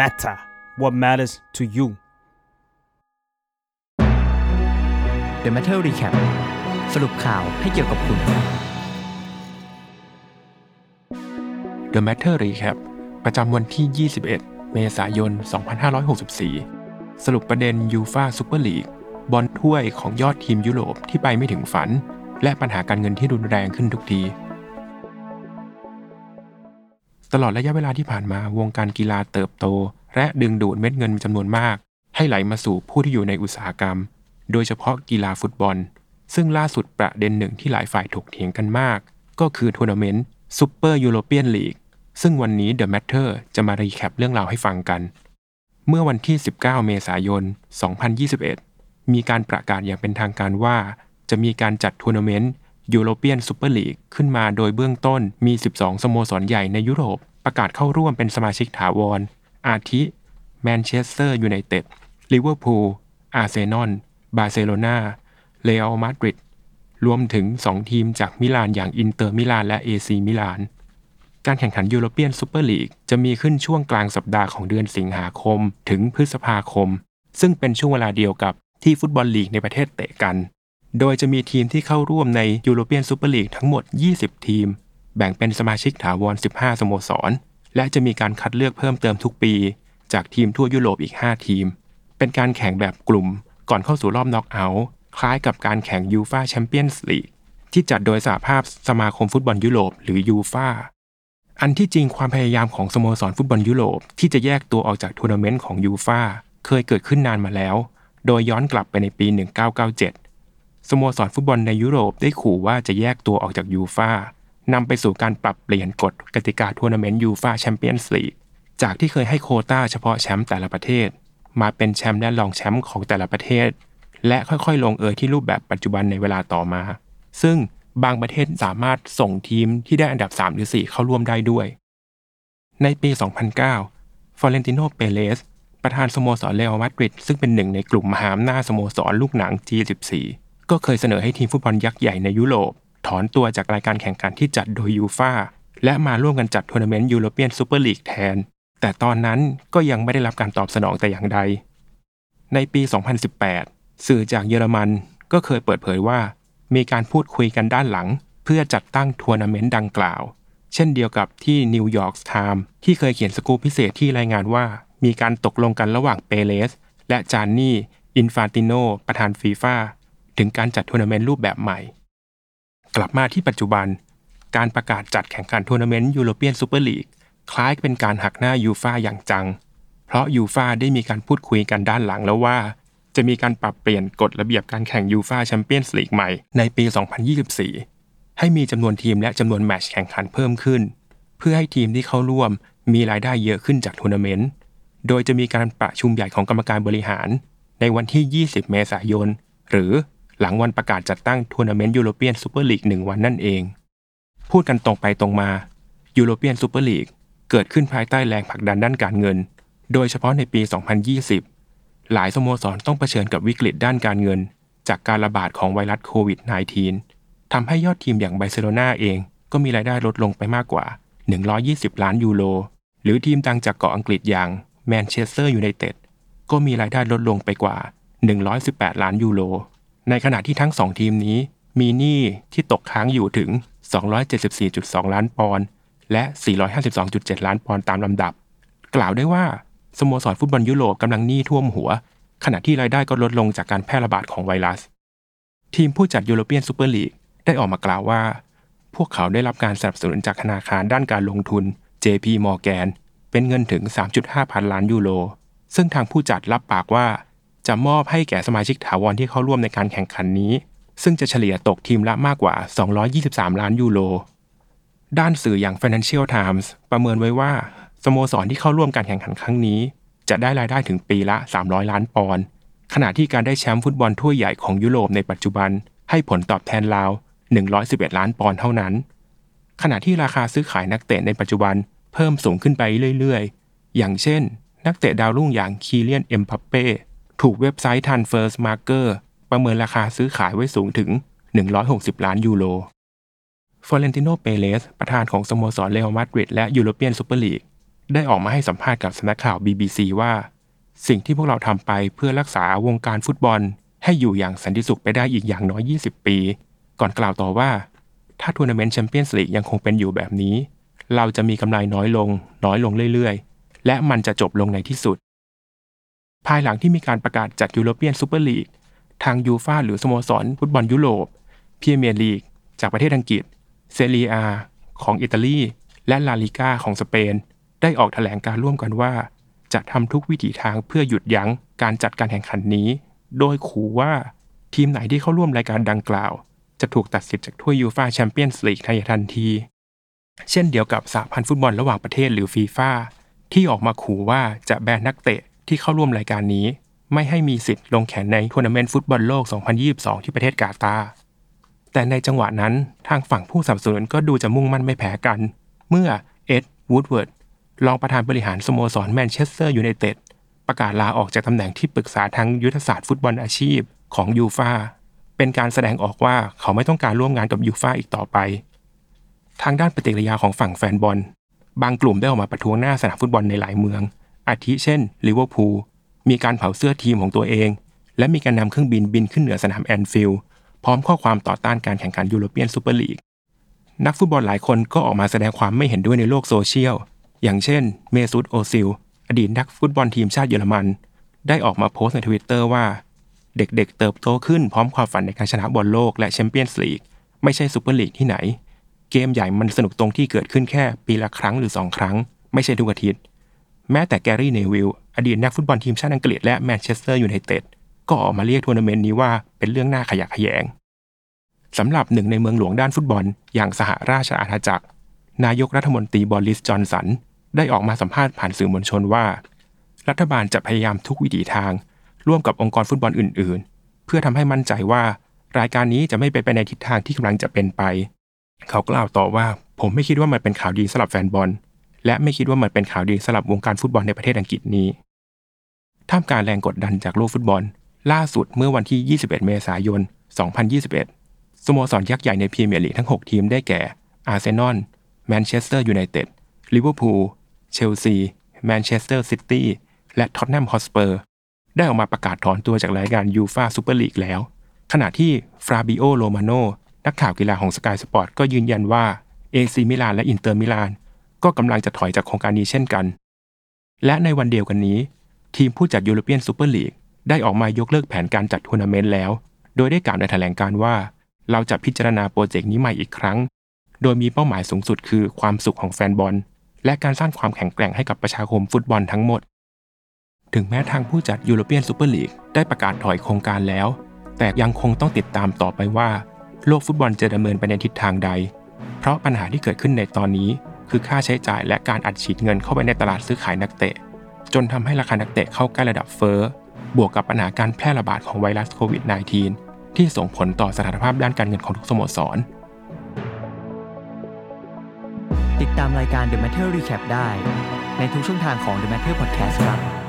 matter what matters to you The Matter Recap สรุปข่าวให้เกี่ยวกับคุณ The Matter Recap ประจำวันที่ 21 เมษายน 2564 สรุปประเด็นยูฟาซูเปอร์ลีกบอลถ้วยของยอดทีมยุโรปที่ไปไม่ถึงฝัน และปัญหาการเงินที่รุนแรงขึ้นทุกที ตลอดระยะเวลาที่ผ่านมาวงการกีฬาเติบโต และดึงดูดเม็ดเงินจำนวนมาก ให้ไหลมาสู่ผู้ที่อยู่ในอุตสาหกรรม โดยเฉพาะกีฬาฟุตบอล ซึ่งล่าสุดประเด็นหนึ่งที่หลายฝ่ายถกเถียงกันมาก ก็คือทัวร์นาเมนต์ซูเปอร์ยูโรเปียนลีกซึ่งวันนี้ The Matter จะมา recap เรื่องราวให้ฟังกัน เมื่อวันที่ 19 เมษายน 2021 มีการประกาศอย่างเป็นทางการว่า จะมีการจัดทัวร์นาเมนต์ ยูโรเปียนซูเปอร์ลีกขึ้นมาโดยเบื้องต้นมี 12 สโมสรใหญ่ในยุโรป ประกาศเข้าร่วมเป็นสมาชิกถาวร อาทิแมนเชสเตอร์ยูไนเต็ดลิเวอร์พูลอาร์เซนอลบาร์เซโลนาเรอัลมาดริดรวมถึง 2 ทีมจากมิลานอย่างอินเตอร์มิลานและเอซีมิลาน การแข่งขันยูโรเปียนซูเปอร์ลีกจะมีขึ้นช่วงกลางสัปดาห์ของเดือนสิงหาคม ถึงพฤษภาคม ซึ่งเป็นช่วงเวลาเดียวกับที่ฟุตบอลลีกในประเทศเตะกัน โดยจะมีทีมที่เข้าร่วมในยูโรเปียนซูเปอร์ลีกทั้งหมด 20 ทีม แบ่งเป็นสมาชิกถาวร 15 สโมสร และจะมีการคัดเลือกเพิ่มเติมทุกปี จากทีมทั่วยุโรปอีก 5 ทีม เป็นการแข่งแบบกลุ่ม ก่อนเข้าสู่รอบน็อกเอาท์คล้ายกับการแข่งยูฟาแชมเปี้ยนส์ลีกที่จัดโดยสหภาพสมาคมฟุตบอลยุโรปหรือยูฟาอันที่จริงความพยายามของสโมสรฟุตบอลยุโรปที่จะแยกตัวออกจากทัวร์นาเมนต์ของยูฟาเคยเกิดขึ้นนานมาแล้ว โดยย้อนกลับไปในปี 1997 สโมสรฟุตบอลในยุโรปได้ขู่ว่าจะแยกตัวออกจากยูฟานำไปสู่การปรับเปลี่ยนกฎกติกาทัวร์นาเมนต์ยูฟาแชมเปี้ยนส์ลีกจากที่เคยให้โควตาเฉพาะแชมป์แต่ละประเทศ มาเป็นแชมป์และรองแชมป์ของแต่ละประเทศ และค่อยๆ ลงเอยที่รูปแบบปัจจุบันในเวลาต่อมา ซึ่งบางประเทศสามารถส่งทีมที่ได้อันดับ 3 หรือ 4 เข้าร่วมได้ด้วย ในปี 2009 ฟลอเรนติโน เปเรซ ประธานสโมสรเรอัลมาดริดซึ่งเป็นหนึ่งในกลุ่มมหาอำนาจสโมสรลูกหนัง G14 ก็เคยเสนอให้ทีมฟุตบอลยักษ์ใหญ่ในยุโรป ถอนตัวจากรายการแข่งขันที่จัดโดยยูฟาและมาร่วมกันจัดทัวร์นาเมนต์ยูโรเปียนซูเปอร์ลีกแทน แต่ตอนนั้นก็ยังไม่ได้รับการตอบสนองแต่อย่างใด ในปี 2018 สื่อจากเยอรมันก็เคยเปิดเผยว่า มีการพูดคุยกันด้านหลัง เพื่อจัดตั้งทัวร์นาเมนต์ดังกล่าว เช่นเดียวกับที่นิวยอร์กไทมส์ที่เคยเขียนสกู๊ปพิเศษที่รายงานว่า มีการตกลงกันระหว่างเปเรซและจานนี่อินฟานติโนประธานฟีฟ่า ถึงการจัดทัวร์นาเมนต์รูปแบบใหม่ กลับมาที่ปัจจุบัน การประกาศจัดแข่งขันทัวร์นาเมนต์ยูโรเปียนซูเปอร์ลีกคล้ายเป็นการหักหน้ายูฟาอย่างจัง เพราะยูฟาได้มีการพูดคุยกันด้านหลังแล้วว่า จะมีการปรับเปลี่ยนกฎระเบียบการแข่งยูฟาแชมเปี้ยนส์ลีกใหม่ในปี 2024 ให้มีจำนวนทีมและจำนวนแมตช์แข่งขันเพิ่มขึ้น เพื่อให้ทีมที่เข้าร่วมมีรายได้เยอะขึ้นจากทัวร์นาเมนต์โดยจะมีการประชุมใหญ่ของกรรมการบริหาร ในวันที่ 20 เมษายน หรือ หลังวันประกาศจัดตั้งทัวร์นาเมนต์ยูโรเปียนซูเปอร์ลีกหนึ่งวันนั่นเอง พูดกันตรงไปตรงมายูโรเปียนซูเปอร์ลีกเกิดขึ้นภายใต้แรงผลักดันด้านการเงิน โดยเฉพาะในปี 2020 หลายสโมสรต้องเผชิญกับวิกฤตด้านการเงิน จากการระบาดของไวรัสโควิด -19 ทำให้ยอดทีมอย่างบาร์เซโลนาเองก็มีรายได้ลดลงไปมากกว่า 120 ล้านยูโร หรือทีมดังจากเกาะอังกฤษอย่างแมนเชสเตอร์ยูไนเต็ดก็มีรายได้ลดลงไปกว่า 118 ล้านยูโร ในขณะที่ทั้งสองทีมนี้ มีหนี้ที่ตกค้างอยู่ถึง 274.2 ล้านปอนด์และ 452.7 ล้านปอนด์ตามลำดับ กล่าวได้ว่าสโมสรฟุตบอลยุโรปกำลังหนี้ท่วมหัว ขณะที่รายได้ก็ลดลงจากการแพร่ระบาดของไวรัส ทีมผู้จัดยูโรเปียนซูเปอร์ลีกได้ออกมากล่าวว่า พวกเขาได้รับการสนับสนุนจากธนาคารด้านการลงทุน JP Morgan เป็นเงินถึง 3.5 พันล้านยูโรซึ่งทางผู้จัดรับปากว่า จะมอบให้แก่สมาชิกถาวรที่เข้าร่วมในการแข่งขันนี้ ซึ่งจะเฉลี่ยตกทีมละมากกว่า 223 ล้านยูโร ด้านสื่ออย่าง Financial Times ประเมินไว้ว่า สโมสรที่เข้าร่วมการแข่งขันครั้งนี้ จะได้รายได้ถึงปีละ 300 ล้านปอนด์ ขณะที่การได้แชมป์ฟุตบอลถ้วยใหญ่ของยุโรปในปัจจุบัน ให้ผลตอบแทนราว 111 ล้านปอนด์เท่านั้น ขณะที่ราคาซื้อขายนักเตะในปัจจุบันเพิ่มสูงขึ้นไปเรื่อยๆ อย่างเช่น นักเตะดาวรุ่งอย่างคีเลียนเอ็มพัปเป้ ถูกเว็บไซต์ Transfers Marker ประเมินราคาซื้อขายไว้สูงถึง 160 ล้านยูโรฟลอเรนติโน เปเรซ ประธานของสโมสรเรอัลมาดริดและยูโรเปียนซูเปอร์ลีก ได้ออกมาให้สัมภาษณ์กับสำนักข่าว BBC ว่า สิ่งที่พวกเราทำไปเพื่อรักษาวงการฟุตบอล ให้อยู่อย่างสันติสุขไปได้อีกอย่างน้อย 20 ปี ก่อนกล่าวต่อว่า ถ้าทัวร์นาเมนต์แชมเปี้ยนส์ลีกยังคงเป็นอยู่แบบนี้ เราจะมีกำไรน้อยลง น้อยลงเรื่อยๆ และมันจะจบลงในที่สุด ภายหลังที่มีการประกาศจัดยูโรเปียนซูเปอร์ลีกทางยูฟาหรือสโมสรฟุตบอลยุโรปพรีเมียร์ลีกจากประเทศอังกฤษเซเรียอาของอิตาลีและลาลิก้าของสเปน ได้ออกแถลงการณ์ร่วมกันว่า จะทำทุกวิถีทางเพื่อหยุดยั้งการจัดการแข่งขันนี้ โดยขู่ว่าทีมไหนที่เข้าร่วมรายการดังกล่าว จะถูกตัดสิทธิ์จากถ้วยยูฟาแชมเปี้ยนส์ลีกทันที เช่นเดียวกับสหพันธ์ฟุตบอลระหว่างประเทศหรือฟีฟ่าที่ออกมาขู่ว่าจะแบนนักเตะ ที่เข้าร่วมรายการนี้ ไม่ให้มีสิทธิ์ลงแข่งในทัวร์นาเมนต์ฟุตบอลโลก 2022 ที่ประเทศกาตาร์แต่ในจังหวะนั้นทางฝั่งผู้สนับสนุนก็ดูจะมุ่งมั่นไม่แพ้กัน เมื่อเอ็ดวูดเวิร์ดรองประธานบริหารสโมสรแมนเชสเตอร์ยูไนเต็ดประกาศลาออกจากตำแหน่งที่ปรึกษาทางยุทธศาสตร์ฟุตบอลอาชีพของยูฟาเป็นการแสดงออกว่าเขาไม่ต้องการร่วมงานกับยูฟาอีกต่อไป ทางด้านปฏิกิริยาของฝั่งแฟนบอล บางกลุ่มได้ออกมาประท้วงหน้าสนามฟุตบอลในหลายเมือง อาทิเช่นลิเวอร์พูลมีการเผาเสื้อทีมของตัวเอง และมีการนำเครื่องบินบินขึ้นเหนือสนามแอนฟิลด์พร้อมข้อความต่อต้านการแข่งขันยูโรเปียนซูเปอร์ลีกนักฟุตบอลหลายคนก็ออกมาแสดงความไม่เห็นด้วยในโลกโซเชียล อย่างเช่น เมซุตโอซิล อดีตนักฟุตบอลทีมชาติเยอรมัน ได้ออกมาโพสต์ในทวิตเตอร์ว่า เด็กๆเติบโตขึ้นพร้อมความฝันในการชนะบอลโลกและแชมเปี้ยนส์ลีกไม่ใช่ซูเปอร์ลีกที่ไหน เกมใหญ่มันสนุกตรงที่เกิดขึ้นแค่ปีละครั้งหรือสองครั้ง ไม่ใช่ทุกอาทิตย์ แม้แต่แกรี่เนวิลล์อดีตนักฟุตบอลทีมชาติอังกฤษและแมนเชสเตอร์ยูไนเต็ดก็ออกมาเรียกทัวร์นาเมนต์นี้ว่าเป็นเรื่องน่าขยะแขยงสำหรับหนึ่งในเมืองหลวงด้านฟุตบอล อย่างสหราชอาณาจักร นายกรัฐมนตรีบอริสจอห์นสัน ได้ออกมาสัมภาษณ์ผ่านสื่อมวลชนว่า รัฐบาลจะพยายามทุกวิถีทาง ร่วมกับองค์กรฟุตบอลอื่น ๆ เพื่อทำให้มั่นใจว่ารายการนี้จะไม่ไปไปในทิศทางที่กำลังจะเป็นไป เขากล่าวต่อว่าผมไม่คิดว่ามันเป็นข่าวดีสำหรับแฟนบอล และไม่คิดว่ามันเป็นข่าวดีสำหรับวงการฟุตบอลในประเทศอังกฤษนี้ท่ามกลางแรงกดดันจากโลกฟุตบอล ล่าสุดเมื่อวันที่ 21 เมษายน 2021 สโมสรยักษ์ใหญ่ในพรีเมียร์ลีกทั้ง 6 ทีมได้แก่ อาร์เซนอล แมนเชสเตอร์ยูไนเต็ด ลิเวอร์พูล เชลซี แมนเชสเตอร์ซิตี้ และท็อตแนมฮอตสเปอร์ ได้ออกมาประกาศถอนตัวจากรายการยูฟาซูเปอร์ลีกแล้ว ขณะที่ฟาบริซิโอ โรมาโน นักข่าวกีฬาของสกายสปอร์ตก็ยืนยันว่าเอซีมิลานและอินเตอร์มิลาน ก็กำลังจะถอยจากโครงการนี้เช่นกัน และในวันเดียวกันนี้ ทีมผู้จัดยูโรเปียนซูเปอร์ลีกได้ออกมายกเลิกแผนการจัดทัวร์นาเมนต์แล้ว โดยได้กล่าวในแถลงการณ์ว่า เราจะพิจารณาโปรเจกต์นี้ใหม่อีกครั้ง โดยมีเป้าหมายสูงสุดคือความสุขของแฟนบอล และการสร้างความแข็งแกร่งให้กับประชาคมฟุตบอลทั้งหมด ถึงแม้ทางผู้จัดยูโรเปียนซูเปอร์ลีกได้ประกาศถอยโครงการแล้ว แต่ยังคงต้องติดตามต่อไปว่า โลกฟุตบอลจะดำเนินไปในทิศทางใด เพราะปัญหาที่เกิดขึ้นในตอนนี้ คือค่าใช้จ่ายและการอัดฉีดเงินเข้าไปในตลาดซื้อขายนักเตะ จนทำให้ราคานักเตะเข้าใกล้ระดับเฟ้อบวกกับปัญหาการแพร่ระบาดของไวรัสโควิด -19 ที่ส่งผลต่อสถานภาพด้านการเงินของทุกสโมสร ติดตามรายการ The Matter Recap ได้ ในทุกช่องทางของ The Matter Podcast ครับ